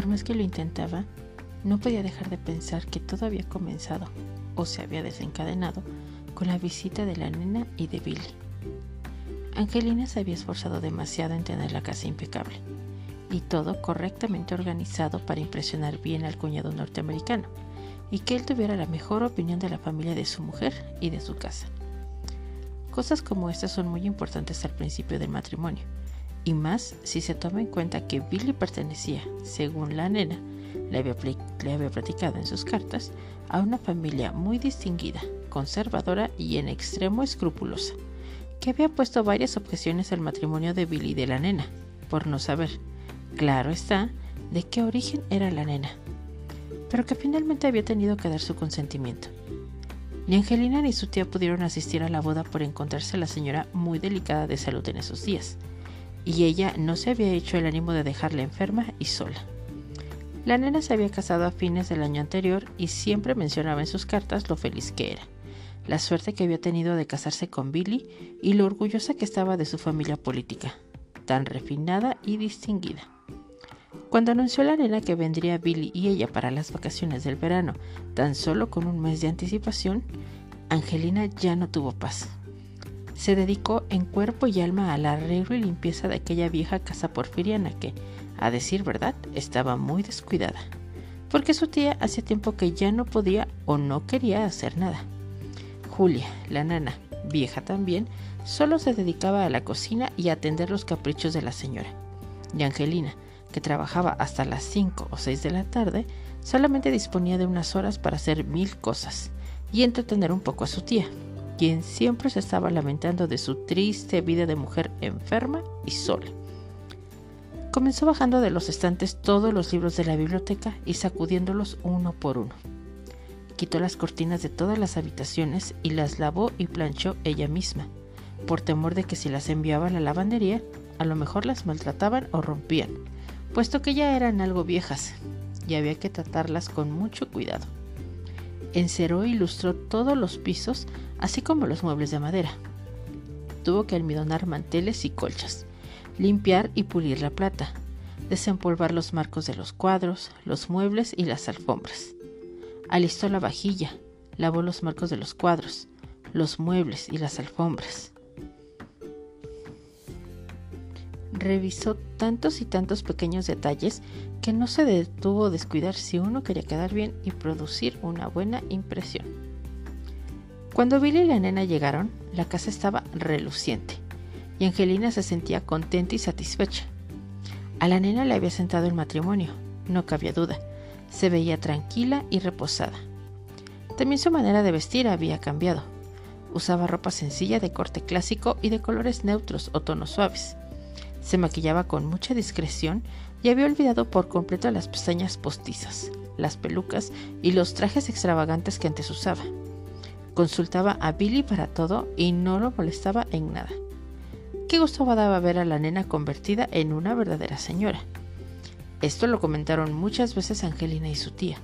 Por más que lo intentaba, no podía dejar de pensar que todo había comenzado o se había desencadenado con la visita de la nena y de Billy. Angelina se había esforzado demasiado en tener la casa impecable y todo correctamente organizado para impresionar bien al cuñado norteamericano y que él tuviera la mejor opinión de la familia de su mujer y de su casa. Cosas como estas son muy importantes al principio del matrimonio, y más si se toma en cuenta que Billy pertenecía, según la nena le había, platicado en sus cartas, a una familia muy distinguida, conservadora y en extremo escrupulosa, que había puesto varias objeciones al matrimonio de Billy y de la nena, por no saber, claro está, de qué origen era la nena, pero que finalmente había tenido que dar su consentimiento. Ni Angelina ni su tía pudieron asistir a la boda por encontrarse a la señora muy delicada de salud en esos días, y ella no se había hecho el ánimo de dejarla enferma y sola. La nena se había casado a fines del año anterior y siempre mencionaba en sus cartas lo feliz que era, la suerte que había tenido de casarse con Billy y lo orgullosa que estaba de su familia política, tan refinada y distinguida. Cuando anunció la nena que vendría Billy y ella para las vacaciones del verano, tan solo con un mes de anticipación, Angelina ya no tuvo paz se dedicó en cuerpo y alma al arreglo y limpieza de aquella vieja casa porfiriana que, a decir verdad, estaba muy descuidada, porque su tía hacía tiempo que ya no podía o no quería hacer nada. Julia, la nana, vieja también, solo se dedicaba a la cocina y a atender los caprichos de la señora. Y Angelina, que trabajaba hasta las 5 o 6 de la tarde, solamente disponía de unas horas para hacer mil cosas y entretener un poco a su tía, quien siempre se estaba lamentando de su triste vida de mujer enferma y sola. Comenzó bajando de los estantes todos los libros de la biblioteca y sacudiéndolos uno por uno. Quitó las cortinas de todas las habitaciones y las lavó y planchó ella misma, por temor de que si las enviaba a la lavandería, a lo mejor las maltrataban o rompían, puesto que ya eran algo viejas y había que tratarlas con mucho cuidado. Enceró e ilustró todos los pisos así como los muebles de madera. Tuvo que almidonar manteles y colchas, limpiar y pulir la plata, desempolvar los marcos de los cuadros, los muebles y las alfombras. Alistó la vajilla, lavó los marcos de los cuadros, los muebles y las alfombras. Revisó tantos y tantos pequeños detalles que no se detuvo descuidar si uno quería quedar bien y producir una buena impresión. Cuando Billy y la nena llegaron, la casa estaba reluciente y Angelina se sentía contenta y satisfecha. A la nena le había sentado el matrimonio, no cabía duda. Se veía tranquila y reposada. También su manera de vestir había cambiado. Usaba ropa sencilla de corte clásico y de colores neutros o tonos suaves. Se maquillaba con mucha discreción y había olvidado por completo las pestañas postizas, las pelucas y los trajes extravagantes que antes usaba. Consultaba a Billy para todo y no lo molestaba en nada. Qué gusto daba ver a la nena convertida en una verdadera señora. Esto lo comentaron muchas veces Angelina y su tía,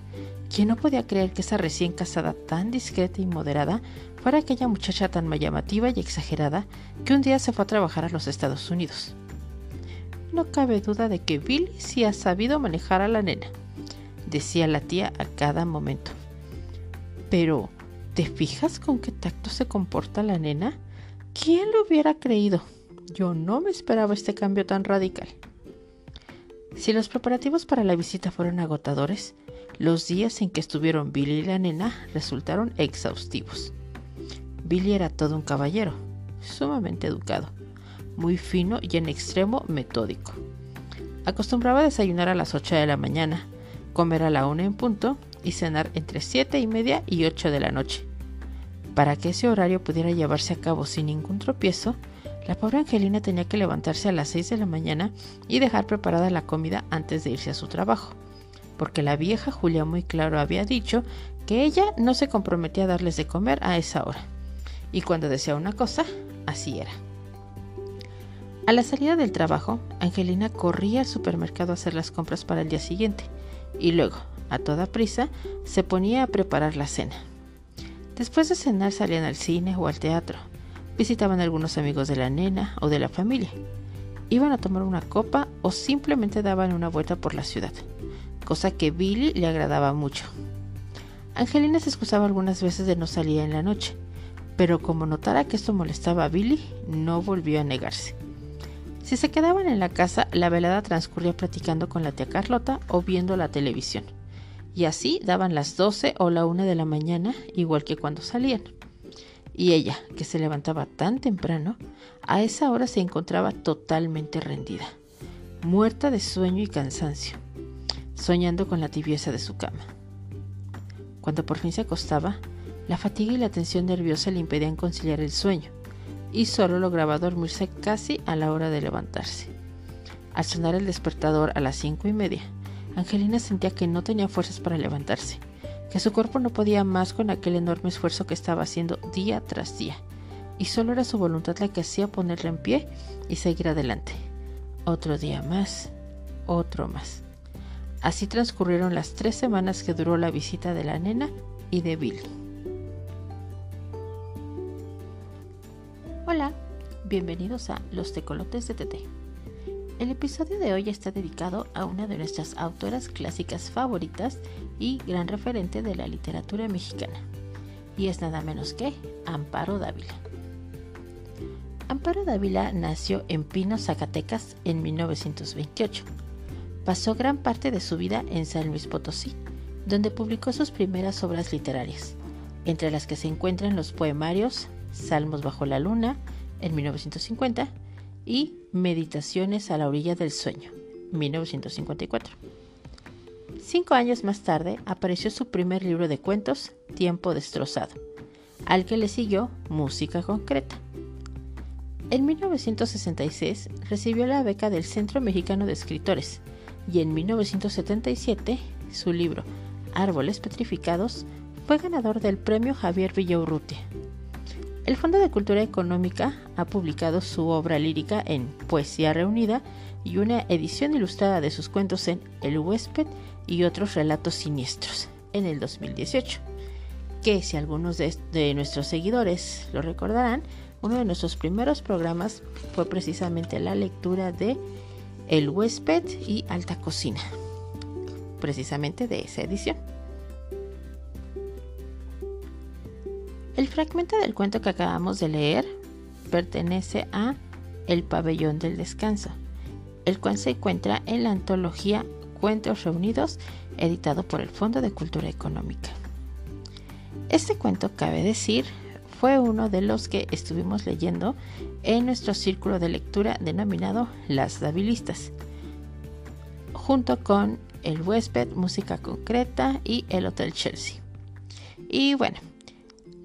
quien no podía creer que esa recién casada tan discreta y moderada fuera aquella muchacha tan llamativa y exagerada que un día se fue a trabajar a los Estados Unidos. No cabe duda de que Billy sí ha sabido manejar a la nena, decía la tía a cada momento. Pero, ¿Te fijas con qué tacto se comporta la nena? ¿Quién lo hubiera creído? Yo no me esperaba este cambio tan radical. Si los preparativos para la visita fueron agotadores, los días en que estuvieron Billy y la nena resultaron exhaustivos. Billy era todo un caballero, sumamente educado, muy fino y en extremo metódico. Acostumbraba desayunar a las 8 de la mañana, comer a la 1 en punto y cenar entre 7 y media y 8 de la noche. Para que ese horario pudiera llevarse a cabo sin ningún tropiezo, la pobre Angelina tenía que levantarse a las 6 de la mañana y dejar preparada la comida antes de irse a su trabajo, porque la vieja Julia muy claro había dicho que ella no se comprometía a darles de comer a esa hora, y cuando decía una cosa, así era. A la salida del trabajo, Angelina corría al supermercado a hacer las compras para el día siguiente, y luego, a toda prisa, se ponía a preparar la cena. Después de cenar salían al cine o al teatro, visitaban a algunos amigos de la nena o de la familia, iban a tomar una copa o simplemente daban una vuelta por la ciudad, cosa que Billy le agradaba mucho. Angelina se excusaba algunas veces de no salir en la noche, pero como notara que esto molestaba a Billy, no volvió a negarse. Si se quedaban en la casa, la velada transcurría platicando con la tía Carlota o viendo la televisión. Y así daban las 12 o la 1 de la mañana, igual que cuando salían. Y ella, que se levantaba tan temprano, a esa hora se encontraba totalmente rendida, muerta de sueño y cansancio, soñando con la tibieza de su cama. Cuando por fin se acostaba, la fatiga y la tensión nerviosa le impedían conciliar el sueño, y solo lograba dormirse casi a la hora de levantarse. Al sonar el despertador a las cinco y media, Angelina sentía que no tenía fuerzas para levantarse, que su cuerpo no podía más con aquel enorme esfuerzo que estaba haciendo día tras día, y solo era su voluntad la que hacía ponerla en pie y seguir adelante. Otro día más, otro más. Así transcurrieron las tres semanas que duró la visita de la nena y de Billy. Hola, bienvenidos a Los Tecolotes de Tete. El episodio de hoy está dedicado a una de nuestras autoras clásicas favoritas y gran referente de la literatura mexicana, y es nada menos que Amparo Dávila. Amparo Dávila nació en Pino, Zacatecas, en 1928 Pasó gran parte de su vida en San Luis Potosí, donde publicó sus primeras obras literarias, entre las que se encuentran los poemarios Salmos bajo la luna, en 1950, y Meditaciones a la orilla del sueño, 1954. Cinco años más tarde apareció su primer libro de cuentos, Tiempo destrozado, al que le siguió Música concreta. En 1966 recibió la beca del Centro Mexicano de Escritores, y en 1977 su libro Árboles Petrificados fue ganador del premio Javier Villaurrutia. El Fondo de Cultura Económica ha publicado su obra lírica en Poesía Reunida y una edición ilustrada de sus cuentos en El huésped y otros relatos siniestros en el 2018, que si algunos de, nuestros seguidores lo recordarán, uno de nuestros primeros programas fue precisamente la lectura de el huésped y Alta Cocina, precisamente de esa edición. El fragmento del cuento que acabamos de leer pertenece a El pabellón del descanso, el cual se encuentra en la antología Cuentos Reunidos, editado por el Fondo de Cultura Económica. Este cuento, cabe decir, fue uno de los que estuvimos leyendo en nuestro círculo de lectura denominado Las Davilistas, junto con El huésped, Música Concreta y El Hotel Chelsea. Y bueno,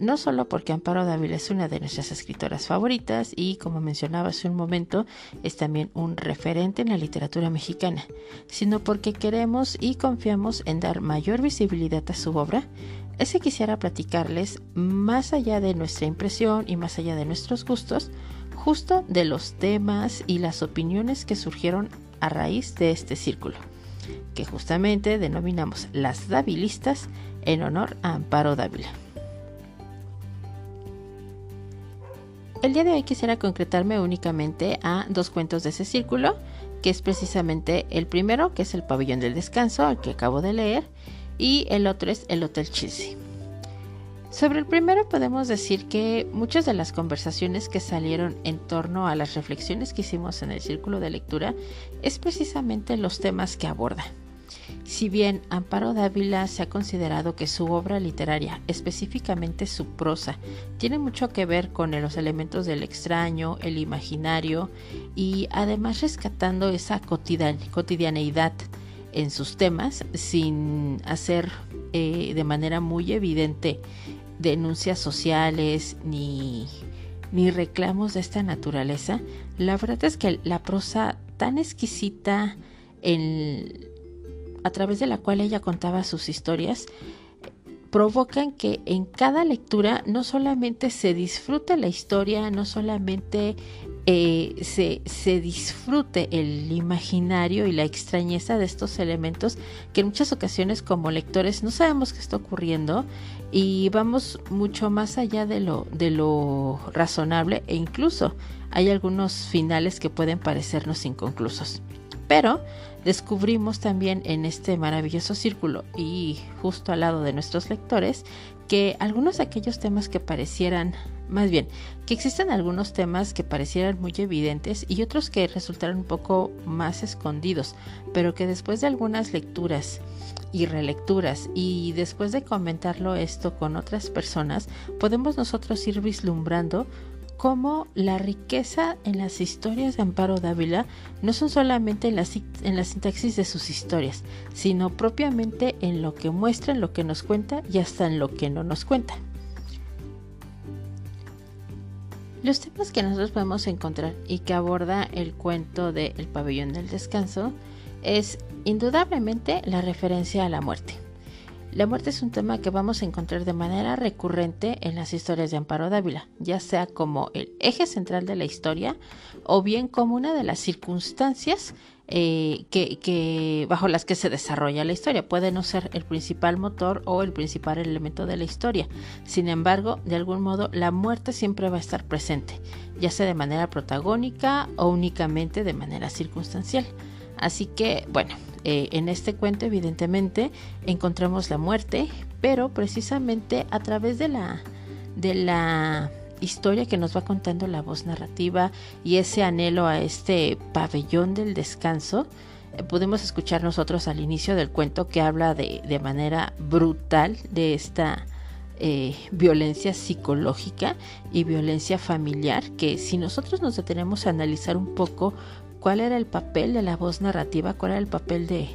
no solo porque Amparo Dávila es una de nuestras escritoras favoritas y como mencionaba hace un momento es también un referente en la literatura mexicana, sino porque queremos y confiamos en dar mayor visibilidad a su obra es que quisiera platicarles más allá de nuestra impresión y más allá de nuestros gustos, justo de los temas y las opiniones que surgieron a raíz de este círculo, que justamente denominamos las Davilistas en honor a Amparo Dávila. El día de hoy quisiera concretarme únicamente a dos cuentos de ese círculo, que es precisamente el primero, que es el pabellón del descanso, al que acabo de leer, y el otro es el Hotel Chelsea. Sobre el primero podemos decir que muchas de las conversaciones que salieron en torno a las reflexiones que hicimos en el círculo de lectura es precisamente los temas que aborda. Si bien Amparo Dávila se ha considerado que su obra literaria, específicamente su prosa, tiene mucho que ver con los elementos del extraño, el imaginario y además rescatando esa cotidianeidad en sus temas sin hacer eh, de manera muy evidente denuncias sociales ni, ni reclamos de esta naturaleza, la verdad es que la prosa tan exquisita en, a través de la cual ella contaba sus historias provocan que en cada lectura no solamente se disfrute la historia, no solamente eh, se, se, disfrute el imaginario y la extrañeza de estos elementos que en muchas ocasiones como lectores no sabemos qué está ocurriendo y vamos mucho más allá de lo, de lo razonable e incluso hay algunos finales que pueden parecernos inconclusos. Pero descubrimos también en este maravilloso círculo y justo al lado de nuestros lectores que algunos de aquellos temas que parecieran, más bien, que existen algunos temas que parecieran muy evidentes y otros que resultaron un poco más escondidos, pero que después de algunas lecturas y relecturas y después de comentarlo esto con otras personas, podemos nosotros ir vislumbrando cómo la riqueza en las historias de Amparo Dávila no son solamente en la, sintaxis de sus historias, sino propiamente en lo que muestra, en lo que nos cuenta y hasta en lo que no nos cuenta. Los temas que nosotros podemos encontrar y que aborda el cuento de El pabellón del descanso es indudablemente la referencia a la muerte. La muerte es un tema que vamos a encontrar de manera recurrente en las historias de Amparo Dávila, ya sea como el eje central de la historia o bien como una de las circunstancias eh, que, bajo las que se desarrolla la historia. Puede no ser el principal motor o el principal elemento de la historia. Sin embargo, de algún modo, la muerte siempre va a estar presente, ya sea de manera protagónica o únicamente de manera circunstancial. Así que, bueno, eh, en este cuento evidentemente encontramos la muerte, pero precisamente a través de la, de la historia que nos va contando la voz narrativa y ese anhelo a este pabellón del descanso, eh, podemos escuchar nosotros al inicio del cuento que habla de, de manera brutal de esta eh, violencia psicológica y violencia familiar, que si nosotros nos detenemos a analizar un poco cuál era el papel de la voz narrativa, cuál era el papel de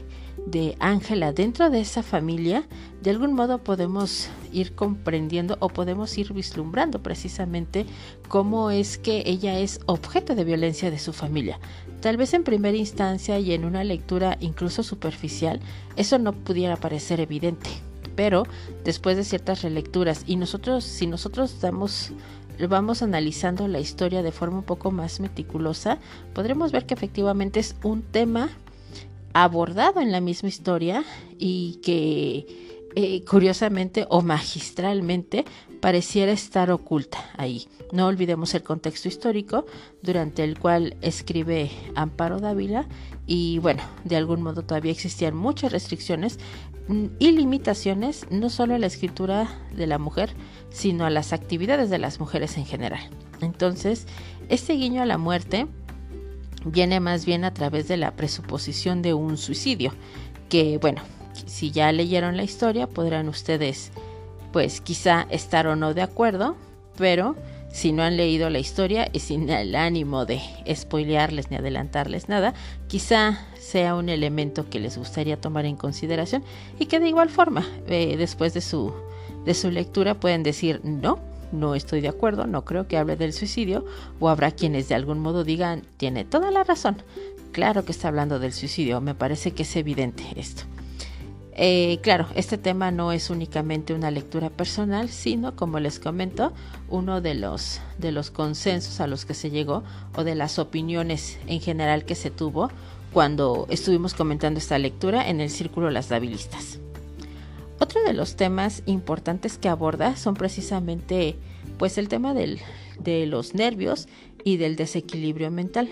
de Ángela dentro de esa familia, de algún modo podemos ir comprendiendo o podemos ir vislumbrando precisamente cómo es que ella es objeto de violencia de su familia. Tal vez en primera instancia y en una lectura incluso superficial, eso no pudiera parecer evidente, pero después de ciertas relecturas y nosotros, si nosotros damos vamos analizando la historia de forma un poco más meticulosa, podremos ver que efectivamente es un tema abordado en la misma historia y que eh, curiosamente o magistralmente pareciera estar oculta ahí. No olvidemos el contexto histórico durante el cual escribe Amparo Dávila y bueno, de algún modo todavía existían muchas restricciones mm, y limitaciones no solo a la escritura de la mujer, sino a las actividades de las mujeres en general. Entonces, este guiño a la muerte viene más bien a través de la presuposición de un suicidio, que bueno, si ya leyeron la historia podrán ustedes pues quizá estar o no de acuerdo, pero si no han leído la historia y sin el ánimo de spoilearles ni adelantarles nada, quizá sea un elemento que les gustaría tomar en consideración y que de igual forma, eh, después de su, de su lectura pueden decir no, no estoy de acuerdo, no creo que hable del suicidio, o habrá quienes de algún modo digan, tiene toda la razón. Claro que está hablando del suicidio, me parece que es evidente esto. Eh, claro, este tema no es únicamente una lectura personal, sino, como les comento, uno de los, de los consensos a los que se llegó o de las opiniones en general que se tuvo cuando estuvimos comentando esta lectura en el Círculo Las Dabilistas. Otro de los temas importantes que aborda son precisamente pues el tema del, de los nervios y del desequilibrio mental.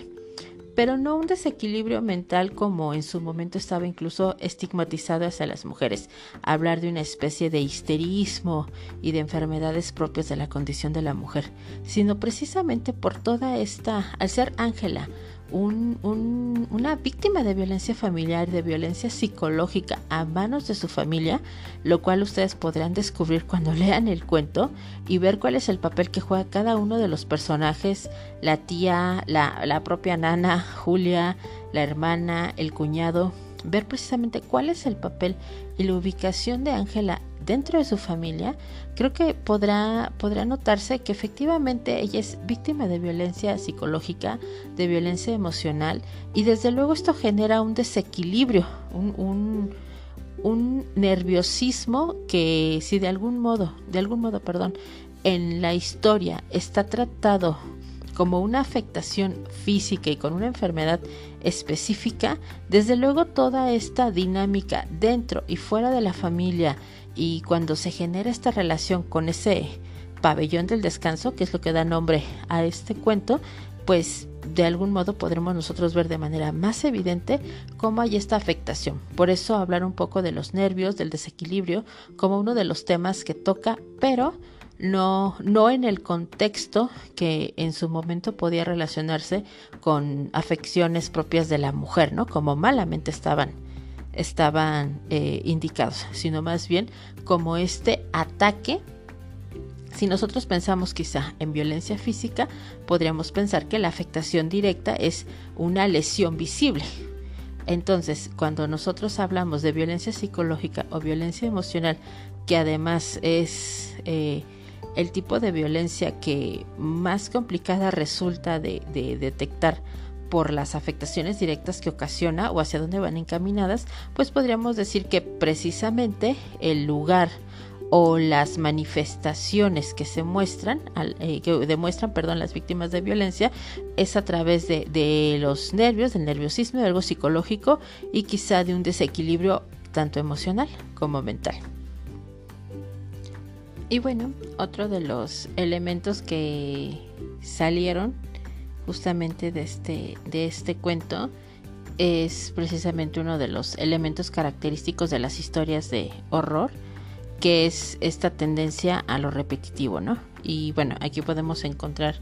Pero no un desequilibrio mental como en su momento estaba incluso estigmatizado hacia las mujeres, hablar de una especie de histerismo y de enfermedades propias de la condición de la mujer, sino precisamente por toda esta, al ser Ángela, una víctima de violencia familiar, de violencia psicológica a manos de su familia, lo cual ustedes podrán descubrir cuando lean el cuento y ver cuál es el papel que juega cada uno de los personajes, la tía, la, la propia nana, Julia, la hermana, el cuñado, ver precisamente cuál es el papel y la ubicación de Ángela dentro de su familia, creo que podrá, podrá notarse que efectivamente ella es víctima de violencia psicológica, de violencia emocional, y desde luego esto genera un desequilibrio, un, un, nerviosismo que si de algún modo, de algún modo, perdón, en la historia está tratado como una afectación física y con una enfermedad específica, desde luego toda esta dinámica dentro y fuera de la familia y cuando se genera esta relación con ese pabellón del descanso, que es lo que da nombre a este cuento, pues de algún modo podremos nosotros ver de manera más evidente cómo hay esta afectación. Por eso hablar un poco de los nervios, del desequilibrio, como uno de los temas que toca, pero no, no en el contexto que en su momento podía relacionarse con afecciones propias de la mujer, ¿no? Como malamente estaban, estaban eh, indicados, sino más bien como este ataque si nosotros pensamos quizá en violencia física, podríamos pensar que la afectación directa es una lesión visible. Entonces, cuando nosotros hablamos de violencia psicológica o violencia emocional, que además es eh, el tipo de violencia que más complicada resulta de, de detectar por las afectaciones directas que ocasiona o hacia dónde van encaminadas, pues podríamos decir que precisamente el lugar o las manifestaciones que se muestran, eh, que demuestran, perdón, las víctimas de violencia, es a través de, de, los nervios, del nerviosismo, de algo psicológico y quizá de un desequilibrio tanto emocional como mental. Y bueno, otro de los elementos que salieron justamente de este, de este cuento es precisamente uno de los elementos característicos de las historias de horror, que es esta tendencia a lo repetitivo, ¿no? Y bueno, aquí podemos encontrar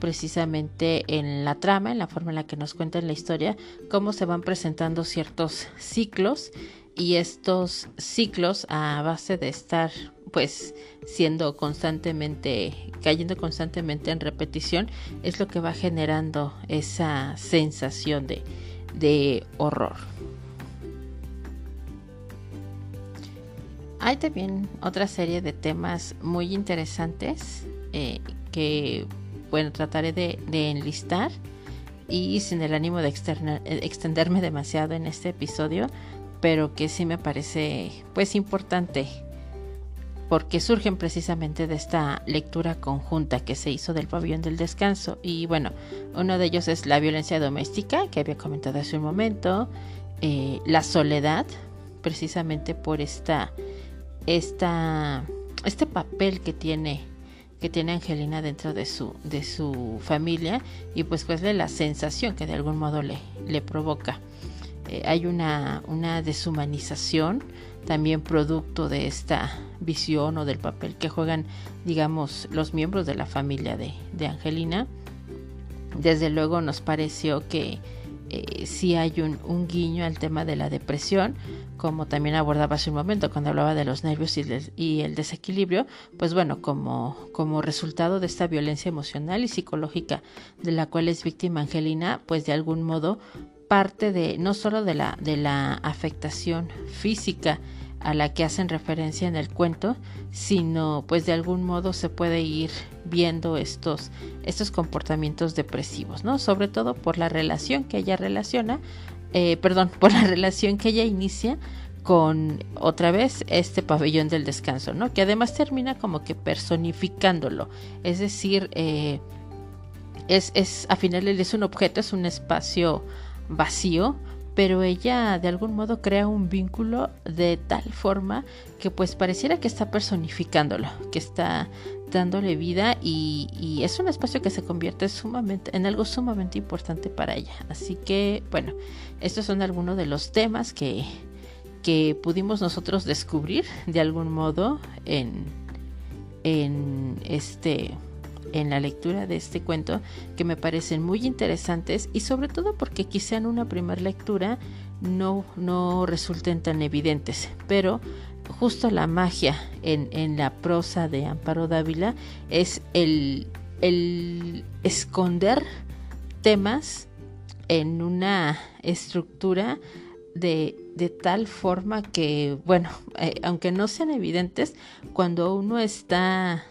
precisamente en la trama, en la forma en la que nos cuentan la historia, cómo se van presentando ciertos ciclos y estos ciclos a base de estar pues siendo constantemente, cayendo constantemente en repetición, es lo que va generando esa sensación de, de horror. Hay también otra serie de temas muy interesantes eh, que, bueno, trataré de, enlistar y sin el ánimo de extenderme demasiado en este episodio, pero que sí me parece pues importante porque surgen precisamente de esta lectura conjunta que se hizo del pabellón del descanso y bueno, uno de ellos es la violencia doméstica que había comentado hace un momento, eh, la soledad, precisamente por esta esta, este papel que tiene que tiene Angelina dentro de su, de su familia y pues pues de la sensación que de algún modo le, le provoca. Eh, hay una, una deshumanización también producto de esta visión o del papel que juegan digamos los miembros de la familia de, de Angelina. Desde luego nos pareció que eh, si hay un, guiño al tema de la depresión, como también abordaba hace un momento cuando hablaba de los nervios y, el desequilibrio, pues bueno, como, como resultado de esta violencia emocional y psicológica de la cual es víctima Angelina, pues de algún modo parte de no solo de la, de la afectación física, a la que hacen referencia en el cuento, sino pues de algún modo se puede ir viendo estos, estos comportamientos depresivos, ¿no? Sobre todo por la relación que ella relaciona, eh, perdón, por la relación que ella inicia con otra vez este pabellón del descanso, ¿no? Que además termina como que personificándolo, es decir, eh, es, es, a final es un objeto, es un espacio vacío, pero ella de algún modo crea un vínculo de tal forma que pues pareciera que está personificándolo, que está dándole vida y, es un espacio que se convierte sumamente en algo sumamente importante para ella. Así que bueno, estos son algunos de los temas que, que pudimos nosotros descubrir de algún modo en, en este en la lectura de este cuento que me parecen muy interesantes y sobre todo porque quizá en una primera lectura no, no resulten tan evidentes, pero justo la magia en, en la prosa de Amparo Dávila es el, el esconder temas en una estructura de, de, tal forma que, bueno, eh, aunque no sean evidentes, cuando uno está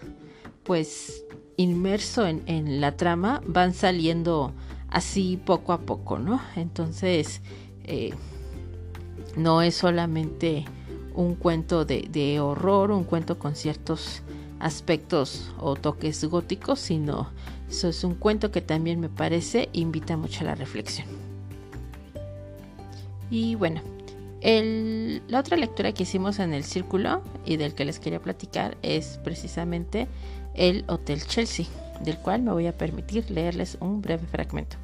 pues inmerso en, la trama van saliendo así poco a poco, ¿no? Entonces, eh, no es solamente un cuento de, horror, un cuento con ciertos aspectos o toques góticos, sino eso es un cuento que también me parece invita mucho a la reflexión. Y bueno, la otra lectura que hicimos en el círculo y del que les quería platicar es precisamente el Hotel Chelsea. del cual me voy a permitir leerles un breve fragmento.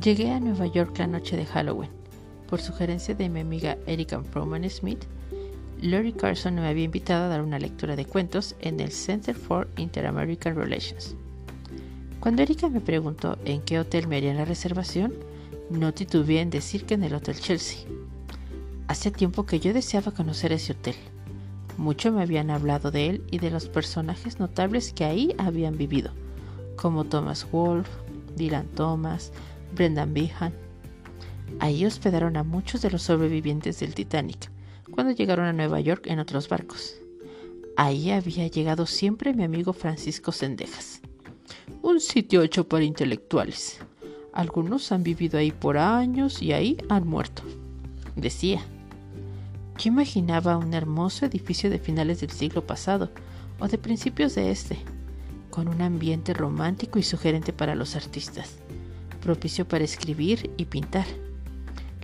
Llegué a Nueva York la noche de Halloween. Por sugerencia de mi amiga Erika Froman Smith, Lori Carson me había invitado a dar una lectura de cuentos en el Center for Inter-American Relations. Cuando Erika me preguntó en qué hotel me harían la reservación, no titubeé en decir que en el Hotel Chelsea. Hacía tiempo que yo deseaba conocer ese hotel. Mucho me habían hablado de él y de los personajes notables que ahí habían vivido, como Thomas Wolfe, Dylan Thomas, Brendan Behan. Ahí hospedaron a muchos de los sobrevivientes del Titanic cuando llegaron a Nueva York en otros barcos. Ahí había llegado siempre mi amigo Francisco Sendejas. Un sitio hecho para intelectuales. Algunos han vivido ahí por años y ahí han muerto. Decía. Yo imaginaba un hermoso edificio de finales del siglo pasado o de principios de este, con un ambiente romántico y sugerente para los artistas, propicio para escribir y pintar.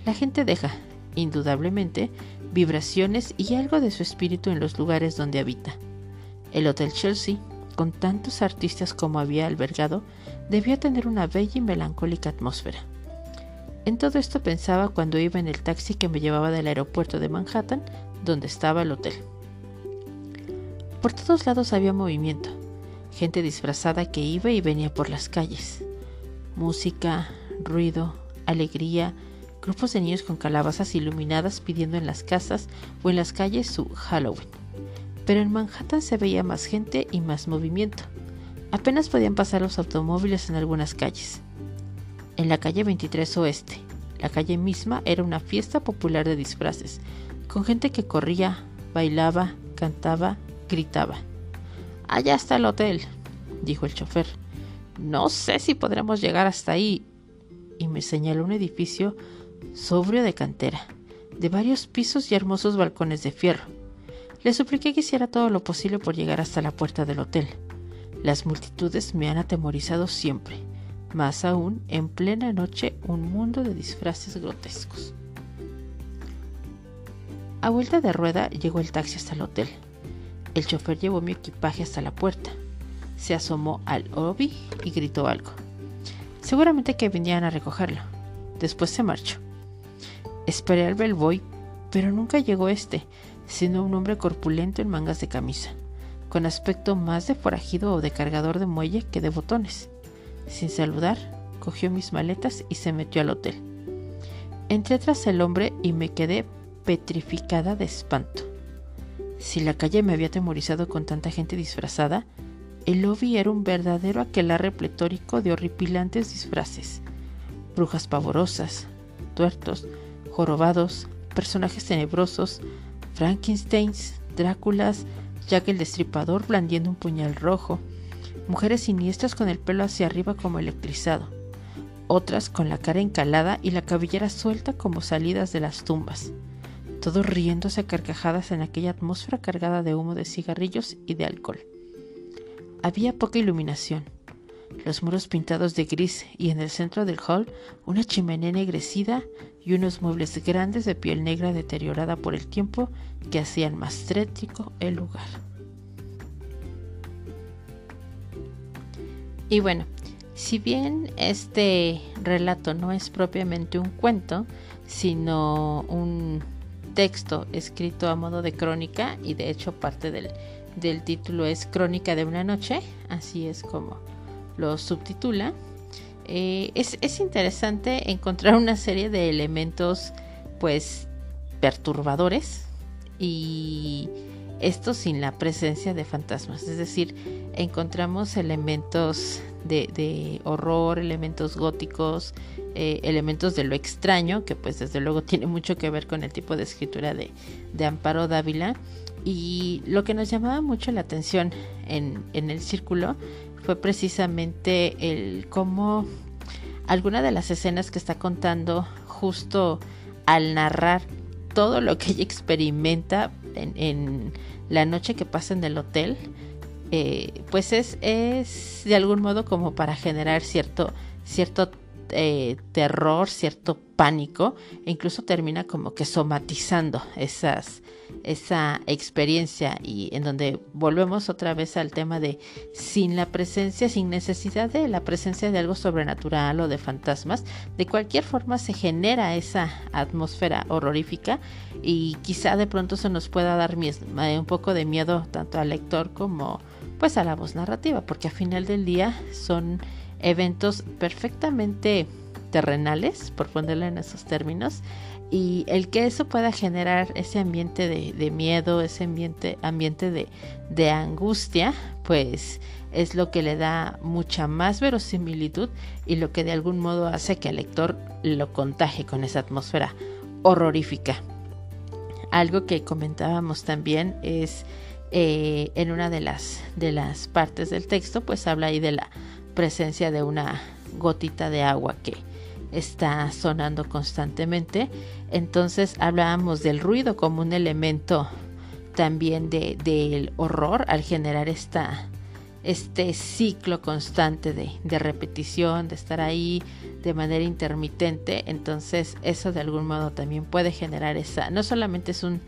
La gente deja, indudablemente, vibraciones y algo de su espíritu en los lugares donde habita. El Hotel Chelsea, con tantos artistas como había albergado, debía tener una bella y melancólica atmósfera. En todo esto pensaba cuando iba en el taxi que me llevaba del aeropuerto de Manhattan, donde estaba el hotel. Por todos lados había movimiento, gente disfrazada que iba y venía por las calles. Música, ruido, alegría, grupos de niños con calabazas iluminadas pidiendo en las casas o en las calles su Halloween. Pero en Manhattan se veía más gente y más movimiento. Apenas podían pasar los automóviles en algunas calles. En la calle 23 Oeste, la calle misma era una fiesta popular de disfraces, con gente que corría, bailaba, cantaba, gritaba. Allá está el hotel, dijo el chofer. No sé si podremos llegar hasta ahí. Y me señaló un edificio sobrio de cantera, de varios pisos y hermosos balcones de fierro. Le supliqué que hiciera todo lo posible por llegar hasta la puerta del hotel. Las multitudes me han atemorizado siempre, más aún en plena noche un mundo de disfraces grotescos. A vuelta de rueda llegó el taxi hasta el hotel. El chofer llevó mi equipaje hasta la puerta. Se asomó al lobby y gritó algo. Seguramente que venían a recogerlo. Después se marchó. Esperé al bellboy, pero nunca llegó este, sino un hombre corpulento en mangas de camisa, con aspecto más de forajido o de cargador de muelle que de botones. Sin saludar, cogió mis maletas y se metió al hotel. Entré tras el hombre y me quedé petrificada de espanto. Si la calle me había atemorizado con tanta gente disfrazada, el lobby era un verdadero aquelarre pletórico de horripilantes disfraces. Brujas pavorosas, tuertos, jorobados, personajes tenebrosos, Frankensteins, Dráculas, Jack el Destripador blandiendo un puñal rojo, mujeres siniestras con el pelo hacia arriba como electrizado, otras con la cara encalada y la cabellera suelta como salidas de las tumbas, todos riéndose a carcajadas en aquella atmósfera cargada de humo de cigarrillos y de alcohol. Había poca iluminación, los muros pintados de gris y en el centro del hall una chimenea ennegrecida y unos muebles grandes de piel negra deteriorada por el tiempo que hacían más trético el lugar. Y bueno, si bien este relato no es propiamente un cuento, sino un texto escrito a modo de crónica, y de hecho parte del, del título es Crónica de una noche, así es como lo subtitula, eh, es, interesante encontrar una serie de elementos pues perturbadores y esto sin la presencia de fantasmas. Es decir, encontramos elementos de, horror, elementos góticos, eh, elementos de lo extraño, que pues desde luego tiene mucho que ver con el tipo de escritura de, de Amparo Dávila. Y lo que nos llamaba mucho la atención en, en el círculo fue precisamente el cómo alguna de las escenas que está contando justo al narrar todo lo que ella experimenta en, la noche que pasa en el hotel, eh, pues es, es de algún modo como para generar cierto, cierto eh, terror, cierto pánico, e incluso termina como que somatizando esas, esa experiencia y en donde volvemos otra vez al tema de sin la presencia, sin necesidad de la presencia de algo sobrenatural o de fantasmas, de cualquier forma se genera esa atmósfera horrorífica y quizá de pronto se nos pueda dar eh, un poco de miedo tanto al lector como pues a la voz narrativa, porque al final del día son eventos perfectamente terrenales, por ponerlo en esos términos, y el que eso pueda generar ese ambiente de, miedo, ese ambiente, ambiente de, angustia, pues es lo que le da mucha más verosimilitud y lo que de algún modo hace que el lector lo contagie con esa atmósfera horrorífica. Algo que comentábamos también es eh, en una de las, de las partes del texto, pues habla ahí de la presencia de una gotita de agua que está sonando constantemente. Entonces hablábamos del ruido como un elemento también de, del horror al generar esta, este ciclo constante de, de, repetición, de estar ahí de manera intermitente. Entonces eso de algún modo también puede generar esa, no solamente es un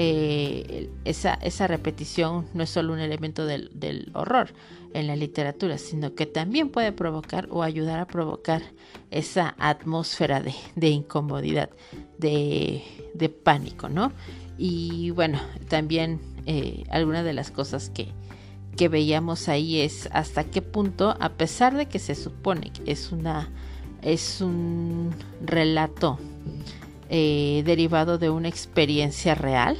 eh, esa, esa, repetición no es solo un elemento del, horror en la literatura, sino que también puede provocar o ayudar a provocar esa atmósfera de, incomodidad, de, pánico, ¿no? Y bueno, también eh, alguna de las cosas que, que veíamos ahí es hasta qué punto, a pesar de que se supone que es una es un relato eh, derivado de una experiencia real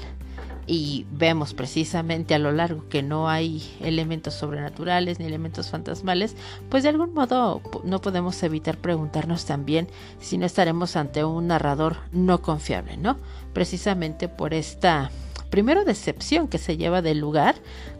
y vemos precisamente a lo largo que no hay elementos sobrenaturales ni elementos fantasmales, pues de algún modo no podemos evitar preguntarnos también si no estaremos ante un narrador no confiable, ¿no? Precisamente por esta primero decepción que se lleva del lugar,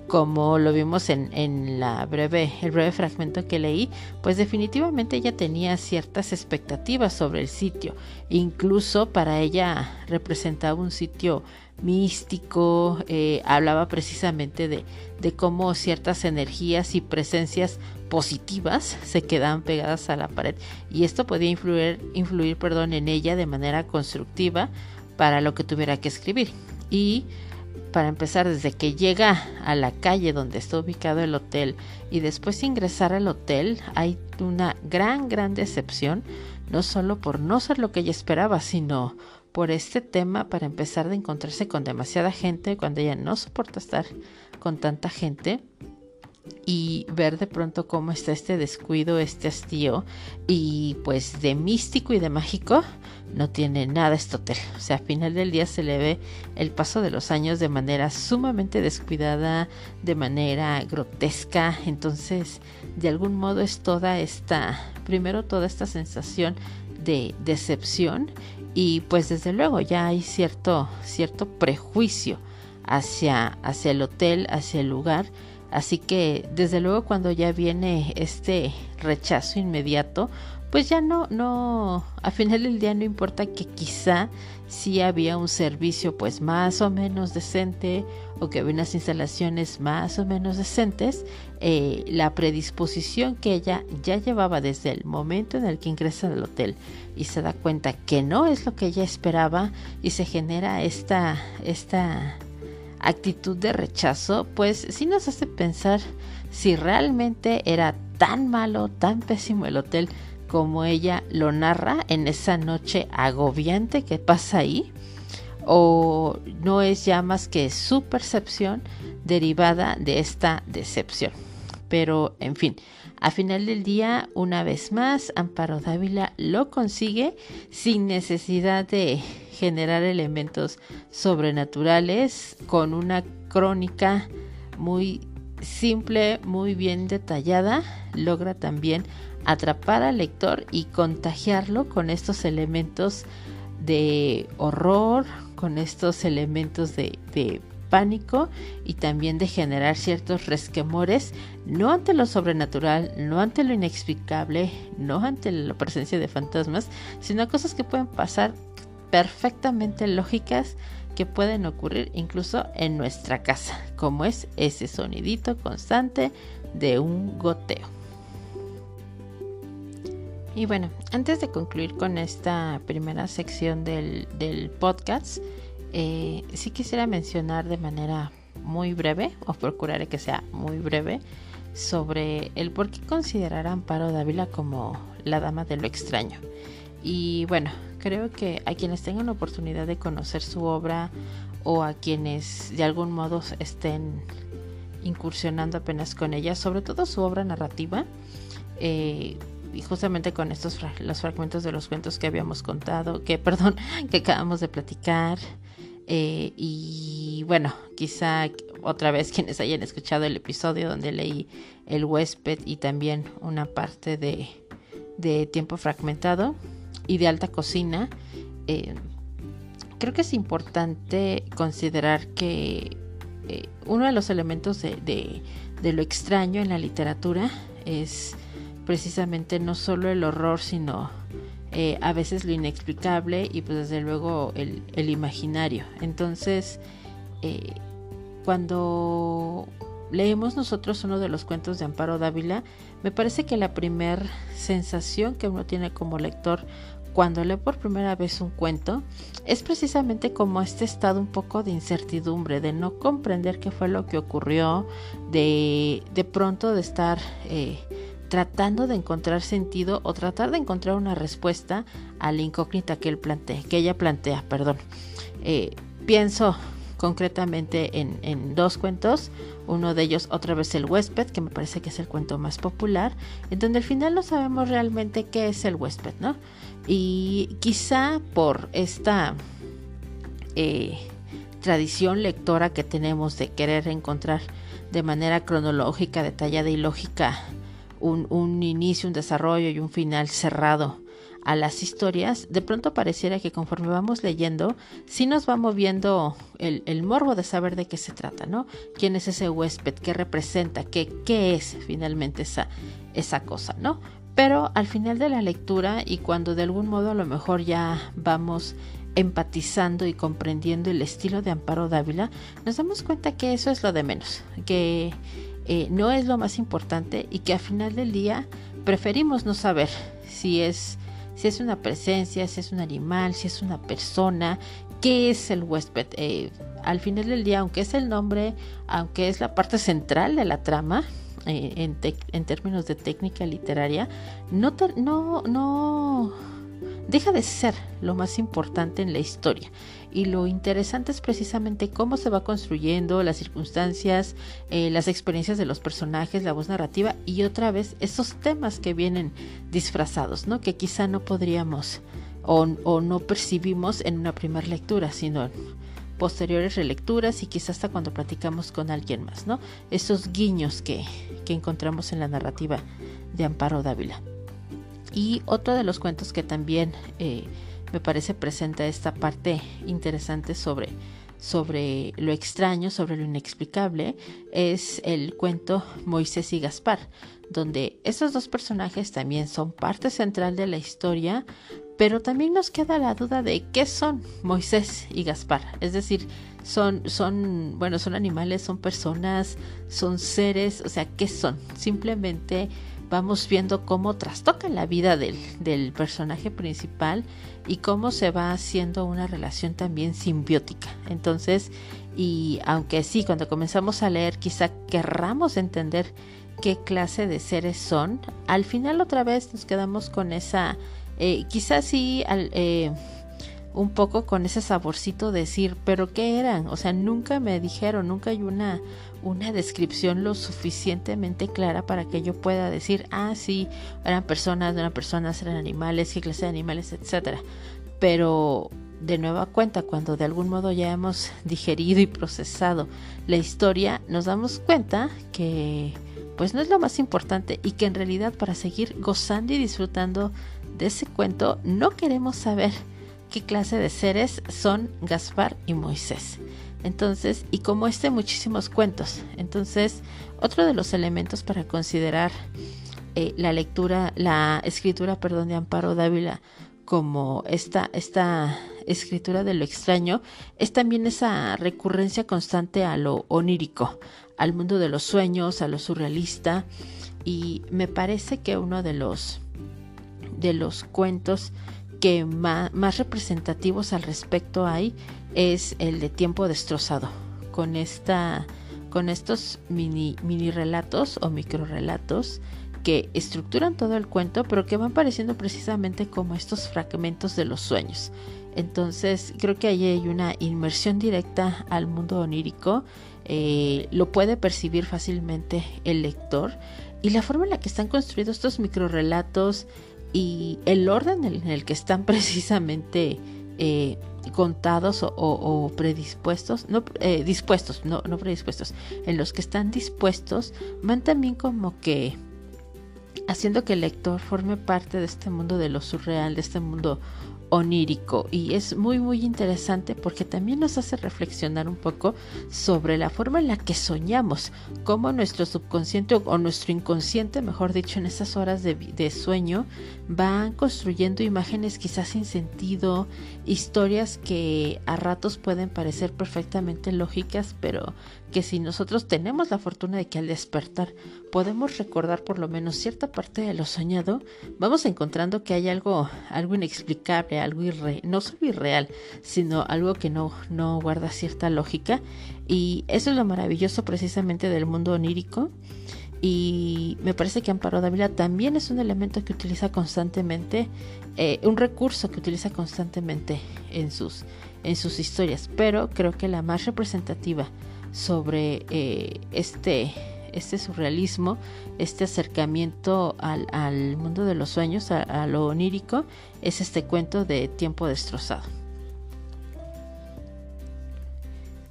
como lo vimos en, en, la breve, el breve fragmento que leí, pues definitivamente ella tenía ciertas expectativas sobre el sitio. Incluso para ella representaba un sitio místico, eh, hablaba precisamente de, de, cómo ciertas energías y presencias positivas se quedaban pegadas a la pared y esto podía influir, influir perdón, en ella de manera constructiva para lo que tuviera que escribir. Y para empezar, desde que llega a la calle donde está ubicado el hotel y después ingresar al hotel, hay una gran, gran decepción, no solo por no ser lo que ella esperaba, sino por este tema, para empezar de encontrarse con demasiada gente cuando ella no soporta estar con tanta gente y ver de pronto cómo está este descuido, este hastío y pues de místico y de mágico no tiene nada este hotel. O sea, al final del día se le ve el paso de los años de manera sumamente descuidada, de manera grotesca. Entonces, de algún modo es toda esta, primero toda esta sensación de decepción y pues desde luego ya hay cierto, cierto prejuicio hacia, hacia el hotel, hacia el lugar Así que desde luego cuando ya viene este rechazo inmediato, pues ya no, no, a final del día no importa que quizá sí había un servicio pues más o menos decente o que había unas instalaciones más o menos decentes, eh, la predisposición que ella ya llevaba desde el momento en el que ingresa al hotel y se da cuenta que no es lo que ella esperaba y se genera esta, esta actitud de rechazo, pues sí nos hace pensar si realmente era tan malo, tan pésimo el hotel como ella lo narra en esa noche agobiante que pasa ahí, o no es ya más que su percepción derivada de esta decepción. Pero, en fin, a final del día, una vez más, Amparo Dávila lo consigue sin necesidad de generar elementos sobrenaturales con una crónica muy simple, muy bien detallada, logra también atrapar al lector y contagiarlo con estos elementos de horror, con estos elementos de, pánico y también de generar ciertos resquemores, no ante lo sobrenatural, no ante lo inexplicable, no ante la presencia de fantasmas, sino cosas que pueden pasar perfectamente lógicas que pueden ocurrir incluso en nuestra casa, como es ese sonidito constante de un goteo. Y bueno, antes de concluir con esta primera sección del, podcast, eh, sí quisiera mencionar de manera muy breve, o procuraré que sea muy breve, sobre el por qué considerar a Amparo Dávila como la dama de lo extraño. Y bueno, creo que a quienes tengan la oportunidad de conocer su obra o a quienes de algún modo estén incursionando apenas con ella, sobre todo su obra narrativa, eh, y justamente con estos los fragmentos de los cuentos que habíamos contado, que perdón, que acabamos de platicar. Eh, y bueno, quizá otra vez quienes hayan escuchado el episodio donde leí El huésped y también una parte de, de tiempo fragmentado y de alta cocina, eh, creo que es importante considerar que eh, uno de los elementos de, de lo extraño en la literatura es precisamente no solo el horror, sino eh, a veces lo inexplicable y pues desde luego el, imaginario. Entonces, cuando leemos nosotros uno de los cuentos de Amparo Dávila, me parece que la primera sensación que uno tiene como lector cuando lee por primera vez un cuento es precisamente como este estado un poco de incertidumbre, de no comprender qué fue lo que ocurrió, de, de pronto de estar eh, tratando de encontrar sentido o tratar de encontrar una respuesta a la incógnita que él plantea, que ella plantea, perdón. Eh, pienso concretamente en, dos cuentos, uno de ellos otra vez el huésped, que me parece que es el cuento más popular, en donde al final no sabemos realmente qué es el huésped, ¿no? Y quizá por esta eh, tradición lectora que tenemos de querer encontrar de manera cronológica, detallada y lógica un, inicio, un desarrollo y un final cerrado a las historias, de pronto pareciera que conforme vamos leyendo, sí nos va moviendo el, morbo de saber de qué se trata, ¿no? ¿Quién es ese huésped? ¿Qué representa? ¿Qué, qué es finalmente esa, esa cosa, ¿no? Pero al final de la lectura y cuando de algún modo a lo mejor ya vamos empatizando y comprendiendo el estilo de Amparo Dávila, nos damos cuenta que eso es lo de menos, que eh, no es lo más importante y que al final del día preferimos no saber si es, si es una presencia, si es un animal, si es una persona, qué es el huésped. Eh, al final del día, aunque es el nombre, aunque es la parte central de la trama, eh, en, términos de técnica literaria, no, no, no deja de ser lo más importante en la historia. Y lo interesante es precisamente cómo se va construyendo las circunstancias, eh, las experiencias de los personajes, la voz narrativa y otra vez esos temas que vienen disfrazados, ¿no? Que quizá no podríamos o, no percibimos en una primera lectura, sino en posteriores relecturas y quizás hasta cuando platicamos con alguien más, ¿no? Esos guiños que, que encontramos en la narrativa de Amparo Dávila. Y otro de los cuentos que también eh, me parece presenta esta parte interesante sobre, sobre lo extraño, sobre lo inexplicable, es el cuento Moisés y Gaspar, donde esos dos personajes también son parte central de la historia, pero también nos queda la duda de qué son Moisés y Gaspar. Es decir, son, son, bueno, son animales, son personas, son seres, o sea, ¿qué son? Simplemente vamos viendo cómo trastoca la vida del, personaje principal y cómo se va haciendo una relación también simbiótica. Entonces, y aunque sí, cuando comenzamos a leer quizá querramos entender qué clase de seres son, al final otra vez nos quedamos con esa, eh, quizás sí, eh, un poco con ese saborcito de decir, pero ¿qué eran? O sea, nunca me dijeron, nunca hay una, una descripción lo suficientemente clara para que yo pueda decir, ah, sí, eran personas, no eran personas, eran animales, qué clase de animales, etcétera. Pero de nueva cuenta, cuando de algún modo ya hemos digerido y procesado la historia, nos damos cuenta que pues no es lo más importante y que en realidad para seguir gozando y disfrutando de ese cuento no queremos saber qué clase de seres son Gaspar y Moisés. Entonces, y como este, muchísimos cuentos. Entonces, otro de los elementos para considerar eh, la lectura, la escritura, perdón, de Amparo Dávila como esta, esta escritura de lo extraño, es también esa recurrencia constante a lo onírico, al mundo de los sueños, a lo surrealista, y me parece que uno de los de los cuentos que más, representativos al respecto hay es el de Tiempo Destrozado, con, esta, con estos mini, mini relatos o micro relatos que estructuran todo el cuento, pero que van pareciendo precisamente como estos fragmentos de los sueños. Entonces creo que ahí hay una inmersión directa al mundo onírico, eh, lo puede percibir fácilmente el lector y la forma en la que están construidos estos microrelatos y el orden en el que están precisamente eh, contados o, predispuestos, no eh, dispuestos, no, no predispuestos, en los que están dispuestos, van también como que haciendo que el lector forme parte de este mundo de lo surreal, de este mundo onírico. Y es muy muy interesante porque también nos hace reflexionar un poco sobre la forma en la que soñamos, cómo nuestro subconsciente o nuestro inconsciente, mejor dicho, en esas horas de, de sueño van construyendo imágenes quizás sin sentido, historias que a ratos pueden parecer perfectamente lógicas, pero que si nosotros tenemos la fortuna de que al despertar podemos recordar por lo menos cierta parte de lo soñado, vamos encontrando que hay algo, algo inexplicable, algo irre, no solo irreal, sino algo que no, no guarda cierta lógica. Y eso es lo maravilloso precisamente del mundo onírico. Y me parece que Amparo Dávila también es un elemento que utiliza constantemente, eh, un recurso que utiliza constantemente en sus, en sus historias. Pero creo que la más representativa sobre eh, este, este surrealismo, este acercamiento al, mundo de los sueños, a, lo onírico, es este cuento de Tiempo Destrozado.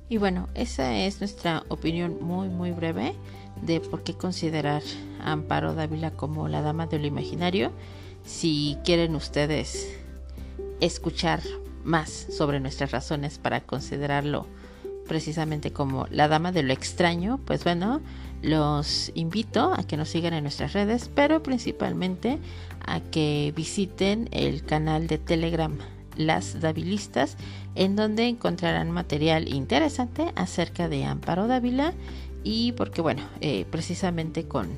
Y bueno, esa es nuestra opinión muy muy breve de por qué considerar a Amparo Dávila como la dama de lo imaginario. Si quieren ustedes escuchar más sobre nuestras razones para considerarlo precisamente como la dama de lo extraño, pues bueno, los invito a que nos sigan en nuestras redes, pero principalmente a que visiten el canal de Telegram Las Davilistas, en donde encontrarán material interesante acerca de Amparo Dávila y porque bueno, eh, precisamente con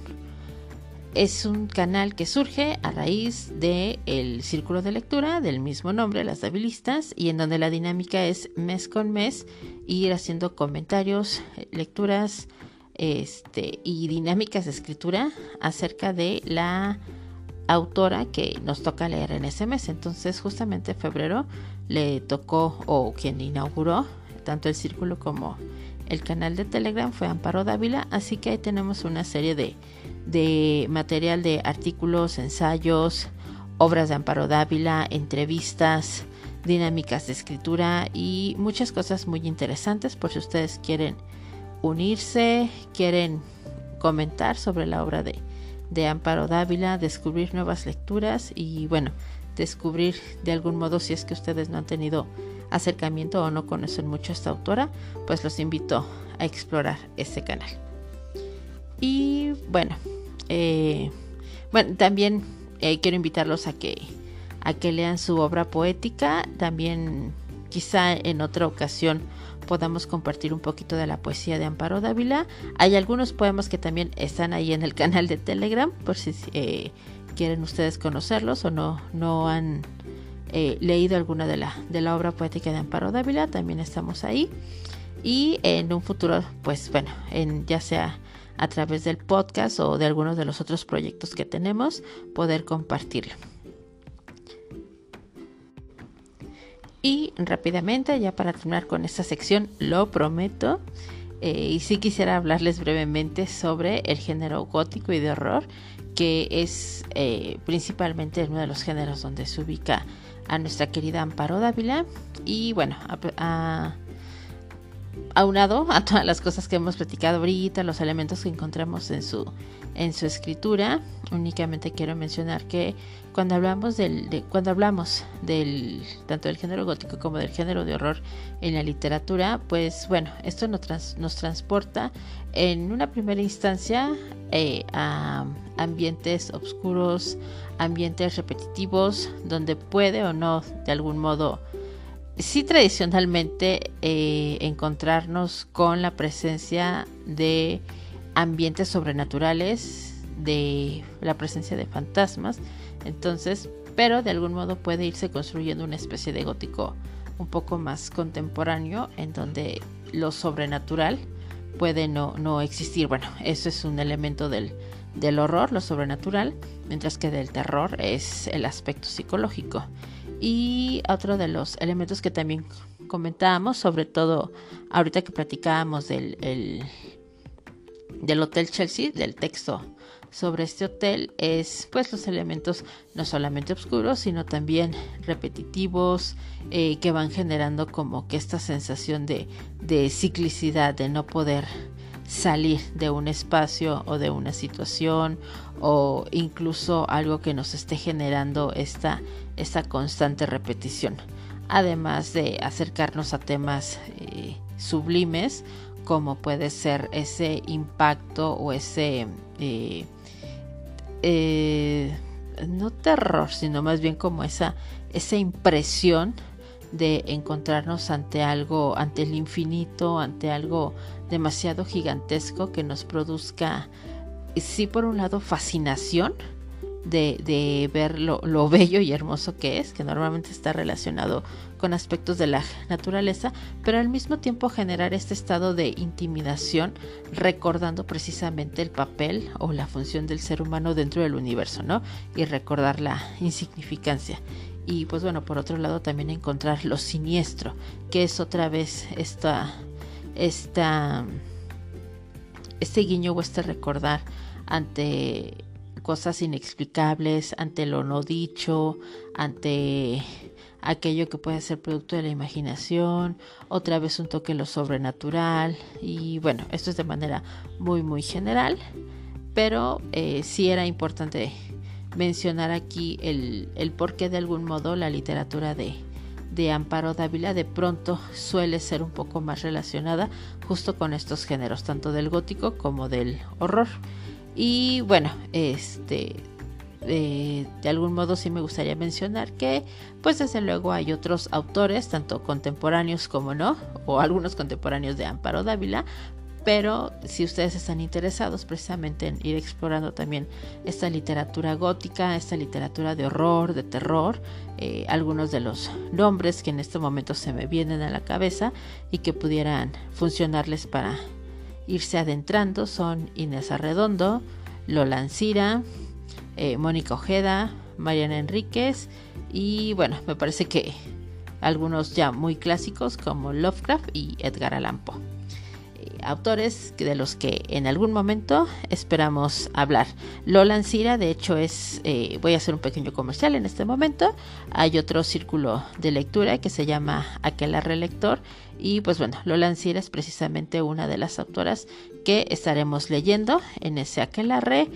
es un canal que surge a raíz del el círculo de lectura del mismo nombre, Las Davilistas, y en donde la dinámica es mes con mes ir haciendo comentarios, lecturas este, y dinámicas de escritura acerca de la autora que nos toca leer en ese mes. Entonces, justamente en febrero le tocó, o quien inauguró, tanto el círculo como el canal de Telegram fue Amparo Dávila, así que ahí tenemos una serie de, de material de artículos, ensayos, obras de Amparo Dávila, entrevistas, dinámicas de escritura y muchas cosas muy interesantes por si ustedes quieren unirse, quieren comentar sobre la obra de, de Amparo Dávila, descubrir nuevas lecturas y bueno, descubrir de algún modo si es que ustedes no han tenido acercamiento o no conocen mucho a esta autora, pues los invito a explorar este canal. Y bueno, eh, bueno, también eh, quiero invitarlos a que, a que lean su obra poética. También quizá en otra ocasión podamos compartir un poquito de la poesía de Amparo Dávila. Hay algunos poemas que también están ahí en el canal de Telegram, por si eh, quieren ustedes conocerlos o no, no han eh, leído alguna de la, de la obra poética de Amparo Dávila, también estamos ahí. Y en un futuro, pues bueno, en, ya sea a través del podcast o de algunos de los otros proyectos que tenemos, poder compartirlo. Y rápidamente, ya para terminar con esta sección, lo prometo, eh, y sí quisiera hablarles brevemente sobre el género gótico y de horror, que es eh, principalmente uno de los géneros donde se ubica a nuestra querida Amparo Dávila y bueno, a, aunado a todas las cosas que hemos platicado ahorita, los elementos que encontramos en su, en su escritura, únicamente quiero mencionar que cuando hablamos del, de, cuando hablamos del tanto del género gótico como del género de horror en la literatura, pues bueno, esto nos, nos transporta en una primera instancia eh, a ambientes oscuros, ambientes repetitivos, donde puede o no de algún modo sí tradicionalmente eh, encontrarnos con la presencia de ambientes sobrenaturales, de la presencia de fantasmas. Entonces, pero de algún modo puede irse construyendo una especie de gótico un poco más contemporáneo en donde lo sobrenatural puede no, no existir. Bueno, eso es un elemento del, del horror, lo sobrenatural, mientras que del terror es el aspecto psicológico. Y otro de los elementos que también comentábamos, sobre todo ahorita que platicábamos del, del Hotel Chelsea, del texto sobre este hotel, es pues los elementos no solamente oscuros, sino también repetitivos, eh, que van generando como que esta sensación de, de ciclicidad, de no poder salir de un espacio o de una situación o incluso algo que nos esté generando esta, esta constante repetición. Además de acercarnos a temas eh, sublimes como puede ser ese impacto o ese eh, eh, no terror sino más bien como esa esa impresión de encontrarnos ante algo, ante el infinito, ante algo demasiado gigantesco que nos produzca, sí, por un lado, fascinación de, ver lo, lo, bello y hermoso que es, que normalmente está relacionado con aspectos de la naturaleza, pero al mismo tiempo generar este estado de intimidación, recordando precisamente el papel o la función del ser humano dentro del universo, ¿no? Y recordar la insignificancia y pues bueno, por otro lado también encontrar lo siniestro, que es otra vez esta, esta, este guiño o este recordar ante cosas inexplicables, ante lo no dicho, ante aquello que puede ser producto de la imaginación, otra vez un toque lo sobrenatural y bueno, esto es de manera muy muy general, pero eh, sí era importante mencionar aquí el, el por qué de algún modo la literatura de, de Amparo Dávila de pronto suele ser un poco más relacionada justo con estos géneros, tanto del gótico como del horror. Y bueno, este eh, de algún modo sí me gustaría mencionar que pues desde luego hay otros autores, tanto contemporáneos como no, o algunos contemporáneos de Amparo Dávila, pero si ustedes están interesados precisamente en ir explorando también esta literatura gótica, esta literatura de horror, de terror, eh, algunos de los nombres que en este momento se me vienen a la cabeza y que pudieran funcionarles para irse adentrando son Inés Arredondo, Lola Ancira, eh, Mónica Ojeda, Mariana Enríquez y bueno, me parece que algunos ya muy clásicos como Lovecraft y Edgar Allan Poe autores de los que en algún momento esperamos hablar. Lola Ancira, de hecho, es, eh, voy a hacer un pequeño comercial en este momento. Hay otro círculo de lectura que se llama Aquelarre Lector. Y pues bueno, Lola Ancira es precisamente una de las autoras que estaremos leyendo en ese Aquelarre.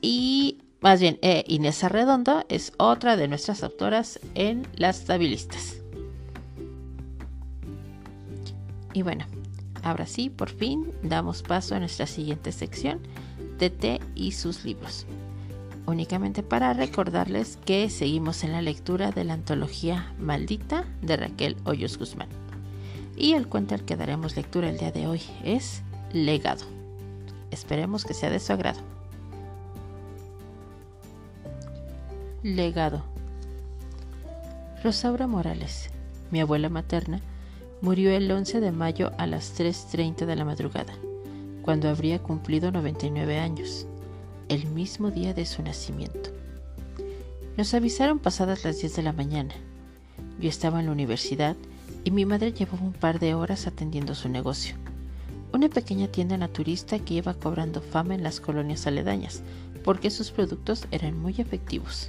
Y, más bien, eh, Inés Arredondo es otra de nuestras autoras en Las Tabilistas. Y bueno, Ahora sí, por fin, damos paso a nuestra siguiente sección, TT y sus libros. Únicamente para recordarles que seguimos en la lectura de la antología Maldita de Raquel Hoyos Guzmán. Y el cuento al que daremos lectura el día de hoy es Legado. Esperemos que sea de su agrado. Legado. Rosaura Morales, mi abuela materna, Murió el 11 de mayo a las 3.30 de la madrugada, cuando habría cumplido 99 años, el mismo día de su nacimiento. Nos avisaron pasadas las 10 de la mañana. Yo estaba en la universidad y mi madre llevaba un par de horas atendiendo su negocio, una pequeña tienda naturista que iba cobrando fama en las colonias aledañas, porque sus productos eran muy efectivos.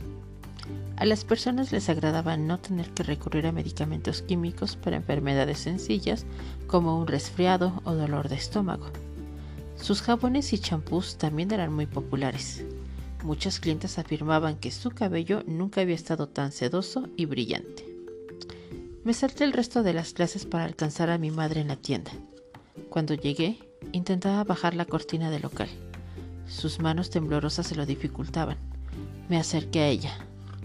A las personas les agradaba no tener que recurrir a medicamentos químicos para enfermedades sencillas como un resfriado o dolor de estómago. Sus jabones y champús también eran muy populares. Muchas clientes afirmaban que su cabello nunca había estado tan sedoso y brillante. Me salté el resto de las clases para alcanzar a mi madre en la tienda. Cuando llegué, intentaba bajar la cortina del local. Sus manos temblorosas se lo dificultaban. Me acerqué a ella.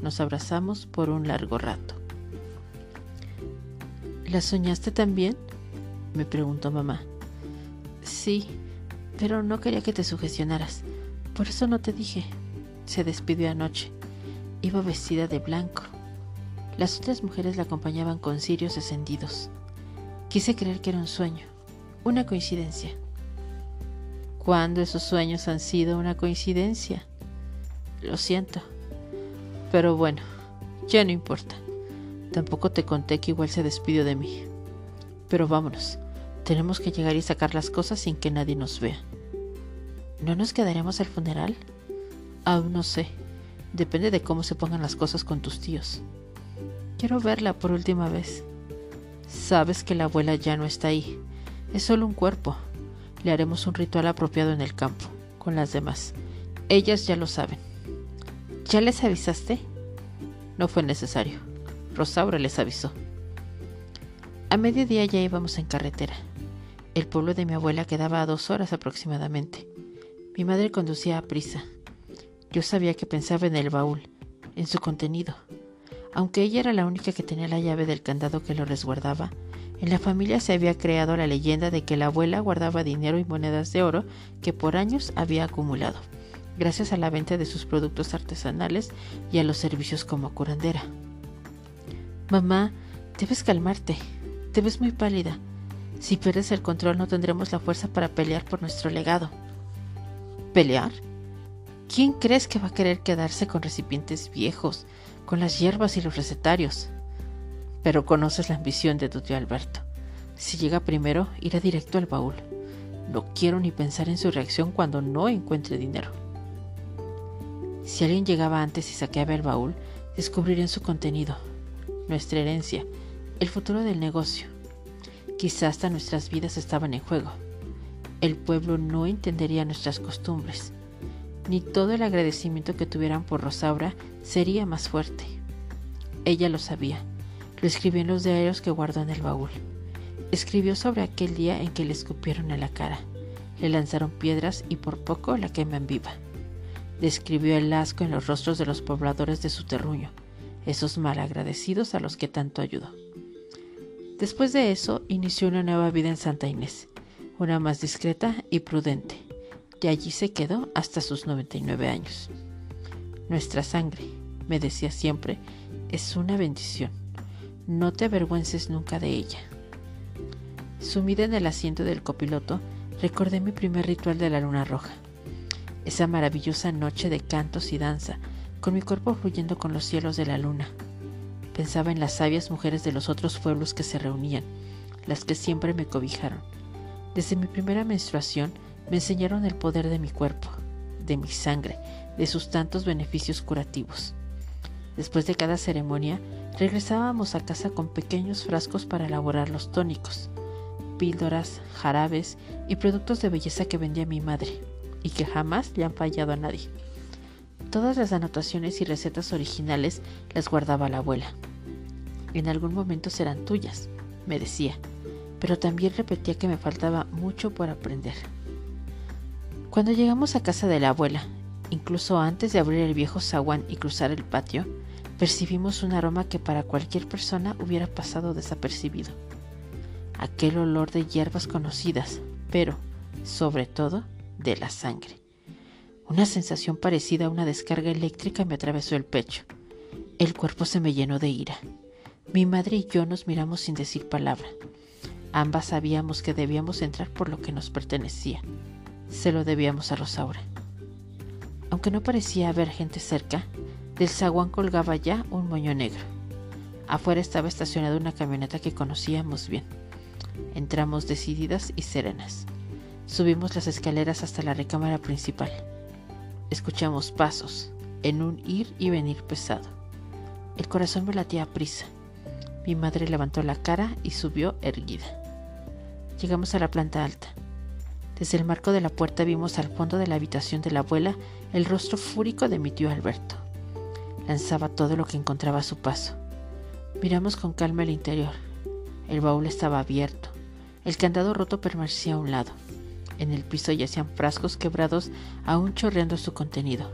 Nos abrazamos por un largo rato. ¿La soñaste también? me preguntó mamá. Sí, pero no quería que te sugestionaras. Por eso no te dije. Se despidió anoche. Iba vestida de blanco. Las otras mujeres la acompañaban con cirios encendidos. Quise creer que era un sueño, una coincidencia. ¿Cuándo esos sueños han sido una coincidencia? Lo siento. Pero bueno, ya no importa. Tampoco te conté que igual se despidió de mí. Pero vámonos. Tenemos que llegar y sacar las cosas sin que nadie nos vea. ¿No nos quedaremos al funeral? Aún no sé. Depende de cómo se pongan las cosas con tus tíos. Quiero verla por última vez. Sabes que la abuela ya no está ahí. Es solo un cuerpo. Le haremos un ritual apropiado en el campo, con las demás. Ellas ya lo saben. ¿Ya les avisaste? No fue necesario. Rosaura les avisó. A mediodía ya íbamos en carretera. El pueblo de mi abuela quedaba a dos horas aproximadamente. Mi madre conducía a prisa. Yo sabía que pensaba en el baúl, en su contenido. Aunque ella era la única que tenía la llave del candado que lo resguardaba, en la familia se había creado la leyenda de que la abuela guardaba dinero y monedas de oro que por años había acumulado, gracias a la venta de sus productos artesanales y a los servicios como curandera. Mamá, debes calmarte. Te ves muy pálida. Si pierdes el control no tendremos la fuerza para pelear por nuestro legado. ¿Pelear? ¿Quién crees que va a querer quedarse con recipientes viejos, con las hierbas y los recetarios? Pero conoces la ambición de tu tío Alberto. Si llega primero, irá directo al baúl. No quiero ni pensar en su reacción cuando no encuentre dinero. Si alguien llegaba antes y saqueaba el baúl, descubrirían su contenido, nuestra herencia, el futuro del negocio. Quizá hasta nuestras vidas estaban en juego. El pueblo no entendería nuestras costumbres ni todo el agradecimiento que tuvieran por Rosaura sería más fuerte. Ella lo sabía. Lo escribió en los diarios que guardó en el baúl. Escribió sobre aquel día en que le escupieron en la cara, le lanzaron piedras y por poco la queman viva. Describió el asco en los rostros de los pobladores de su terruño, esos malagradecidos a los que tanto ayudó. Después de eso, inició una nueva vida en Santa Inés, una más discreta y prudente y allí se quedó hasta sus 99 años. Nuestra sangre, me decía siempre, es una bendición. No te avergüences nunca de ella. Sumida en el asiento del copiloto, recordé mi primer ritual de la luna roja. Esa maravillosa noche de cantos y danza, con mi cuerpo fluyendo con los cielos de la luna. Pensaba en las sabias mujeres de los otros pueblos que se reunían, las que siempre me cobijaron. Desde mi primera menstruación, me enseñaron el poder de mi cuerpo, de mi sangre, de sus tantos beneficios curativos. Después de cada ceremonia, regresábamos a casa con pequeños frascos para elaborar los tónicos, píldoras, jarabes y productos de belleza que vendía mi madre y que jamás le han fallado a nadie. Todas las anotaciones y recetas originales las guardaba la abuela. En algún momento serán tuyas, me decía, pero también repetía que me faltaba mucho por aprender. Cuando llegamos a casa de la abuela, incluso antes de abrir el viejo zaguán y cruzar el patio, percibimos un aroma que para cualquier persona hubiera pasado desapercibido. Aquel olor de hierbas conocidas, pero, sobre todo, de la sangre. Una sensación parecida a una descarga eléctrica me atravesó el pecho. El cuerpo se me llenó de ira. Mi madre y yo nos miramos sin decir palabra. Ambas sabíamos que debíamos entrar por lo que nos pertenecía se lo debíamos a Rosaura. Aunque no parecía haber gente cerca, del zaguán colgaba ya un moño negro. Afuera estaba estacionada una camioneta que conocíamos bien. Entramos decididas y serenas. Subimos las escaleras hasta la recámara principal. Escuchamos pasos, en un ir y venir pesado. El corazón me latía a prisa. Mi madre levantó la cara y subió erguida. Llegamos a la planta alta. Desde el marco de la puerta vimos al fondo de la habitación de la abuela el rostro fúrico de mi tío Alberto. Lanzaba todo lo que encontraba a su paso. Miramos con calma el interior. El baúl estaba abierto. El candado roto permanecía a un lado. En el piso yacían frascos quebrados aún chorreando su contenido,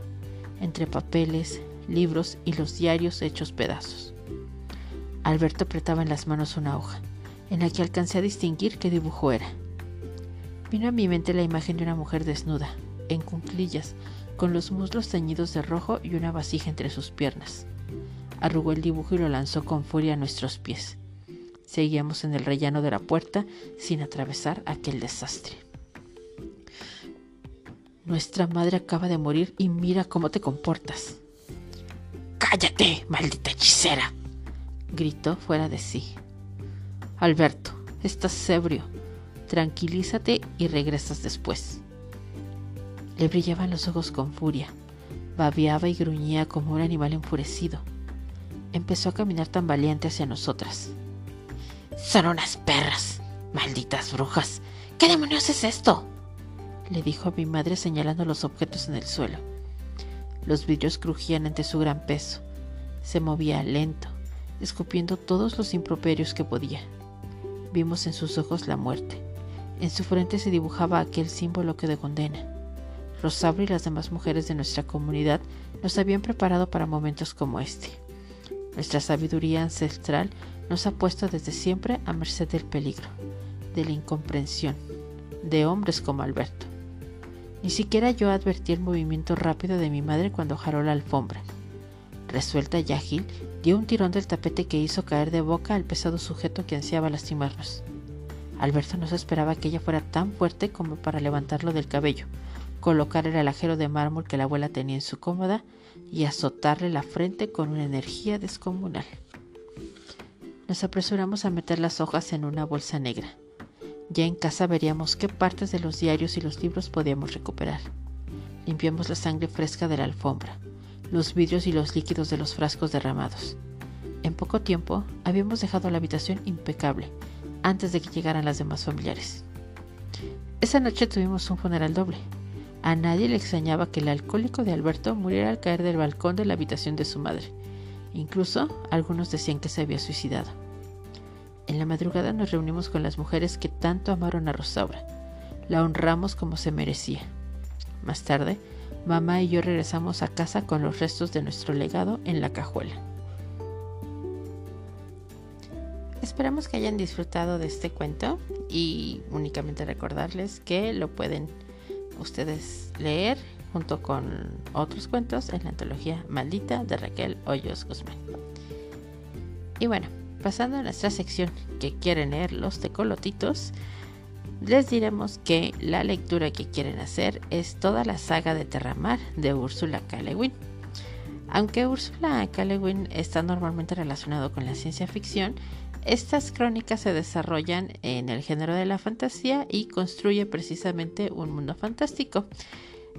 entre papeles, libros y los diarios hechos pedazos. Alberto apretaba en las manos una hoja, en la que alcancé a distinguir qué dibujo era. Vino a mi mente la imagen de una mujer desnuda, en cunclillas, con los muslos teñidos de rojo y una vasija entre sus piernas. Arrugó el dibujo y lo lanzó con furia a nuestros pies. Seguíamos en el rellano de la puerta sin atravesar aquel desastre. Nuestra madre acaba de morir y mira cómo te comportas. Cállate, maldita hechicera, gritó fuera de sí. Alberto, estás ebrio. Tranquilízate y regresas después. Le brillaban los ojos con furia. Babeaba y gruñía como un animal enfurecido. Empezó a caminar tan valiente hacia nosotras. Son unas perras. Malditas brujas. ¿Qué demonios es esto? Le dijo a mi madre señalando los objetos en el suelo. Los vidrios crujían ante su gran peso. Se movía lento, escupiendo todos los improperios que podía. Vimos en sus ojos la muerte. En su frente se dibujaba aquel símbolo que de condena. Rosario y las demás mujeres de nuestra comunidad nos habían preparado para momentos como este. Nuestra sabiduría ancestral nos ha puesto desde siempre a merced del peligro, de la incomprensión, de hombres como Alberto. Ni siquiera yo advertí el movimiento rápido de mi madre cuando jaró la alfombra. Resuelta y ágil, dio un tirón del tapete que hizo caer de boca al pesado sujeto que ansiaba lastimarnos. Alberto no se esperaba que ella fuera tan fuerte como para levantarlo del cabello, colocar el alajero de mármol que la abuela tenía en su cómoda y azotarle la frente con una energía descomunal. Nos apresuramos a meter las hojas en una bolsa negra. Ya en casa veríamos qué partes de los diarios y los libros podíamos recuperar. Limpiamos la sangre fresca de la alfombra, los vidrios y los líquidos de los frascos derramados. En poco tiempo habíamos dejado la habitación impecable, antes de que llegaran las demás familiares. Esa noche tuvimos un funeral doble. A nadie le extrañaba que el alcohólico de Alberto muriera al caer del balcón de la habitación de su madre. Incluso algunos decían que se había suicidado. En la madrugada nos reunimos con las mujeres que tanto amaron a Rosaura. La honramos como se merecía. Más tarde, mamá y yo regresamos a casa con los restos de nuestro legado en la cajuela. Esperamos que hayan disfrutado de este cuento y únicamente recordarles que lo pueden ustedes leer junto con otros cuentos en la antología Maldita de Raquel Hoyos Guzmán. Y bueno, pasando a nuestra sección que quieren leer los tecolotitos, les diremos que la lectura que quieren hacer es toda la saga de Terramar de Úrsula K. Aunque Úrsula K. está normalmente relacionado con la ciencia ficción, estas crónicas se desarrollan en el género de la fantasía y construye precisamente un mundo fantástico.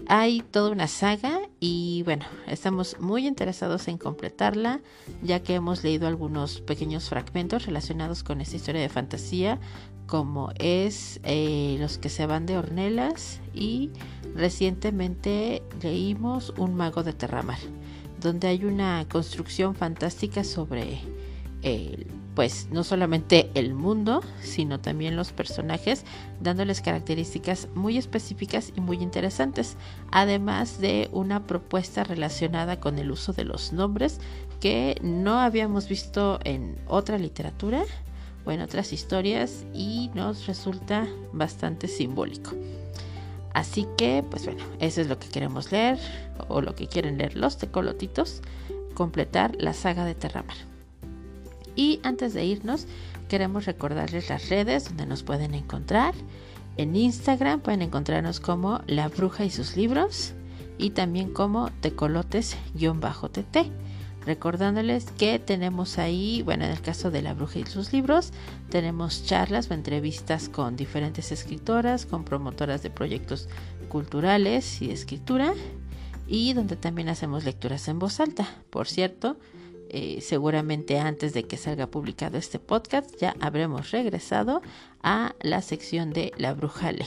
Hay toda una saga y bueno, estamos muy interesados en completarla ya que hemos leído algunos pequeños fragmentos relacionados con esta historia de fantasía como es eh, Los que se van de Ornelas y recientemente leímos Un mago de Terramar donde hay una construcción fantástica sobre el pues no solamente el mundo, sino también los personajes, dándoles características muy específicas y muy interesantes, además de una propuesta relacionada con el uso de los nombres que no habíamos visto en otra literatura o en otras historias y nos resulta bastante simbólico. Así que, pues bueno, eso es lo que queremos leer o lo que quieren leer los tecolotitos, completar la saga de Terramar. Y antes de irnos, queremos recordarles las redes donde nos pueden encontrar. En Instagram pueden encontrarnos como La Bruja y sus libros y también como tecolotes-tt. Recordándoles que tenemos ahí, bueno, en el caso de La Bruja y sus libros, tenemos charlas o entrevistas con diferentes escritoras, con promotoras de proyectos culturales y de escritura, y donde también hacemos lecturas en voz alta. Por cierto, eh, seguramente antes de que salga publicado este podcast ya habremos regresado a la sección de la brujale.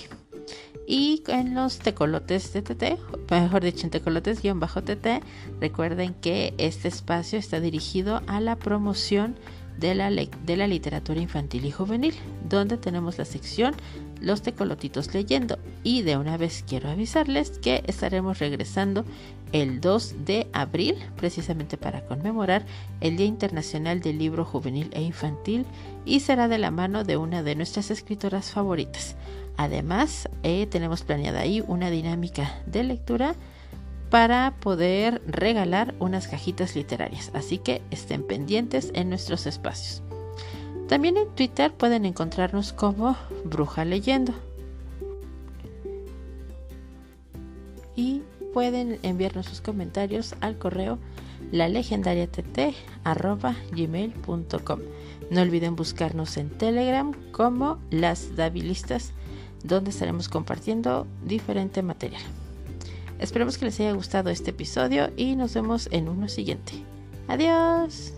Y en los tecolotes de TT, mejor dicho, en tecolotes-TT, recuerden que este espacio está dirigido a la promoción de la, de la literatura infantil y juvenil, donde tenemos la sección Los Tecolotitos leyendo. Y de una vez quiero avisarles que estaremos regresando el 2 de abril, precisamente para conmemorar el Día Internacional del Libro Juvenil e Infantil y será de la mano de una de nuestras escritoras favoritas. Además, eh, tenemos planeada ahí una dinámica de lectura para poder regalar unas cajitas literarias. Así que estén pendientes en nuestros espacios. También en Twitter pueden encontrarnos como Bruja Leyendo. Y pueden enviarnos sus comentarios al correo la gmail.com No olviden buscarnos en Telegram como las Davilistas, donde estaremos compartiendo diferente material. Esperemos que les haya gustado este episodio y nos vemos en uno siguiente. Adiós.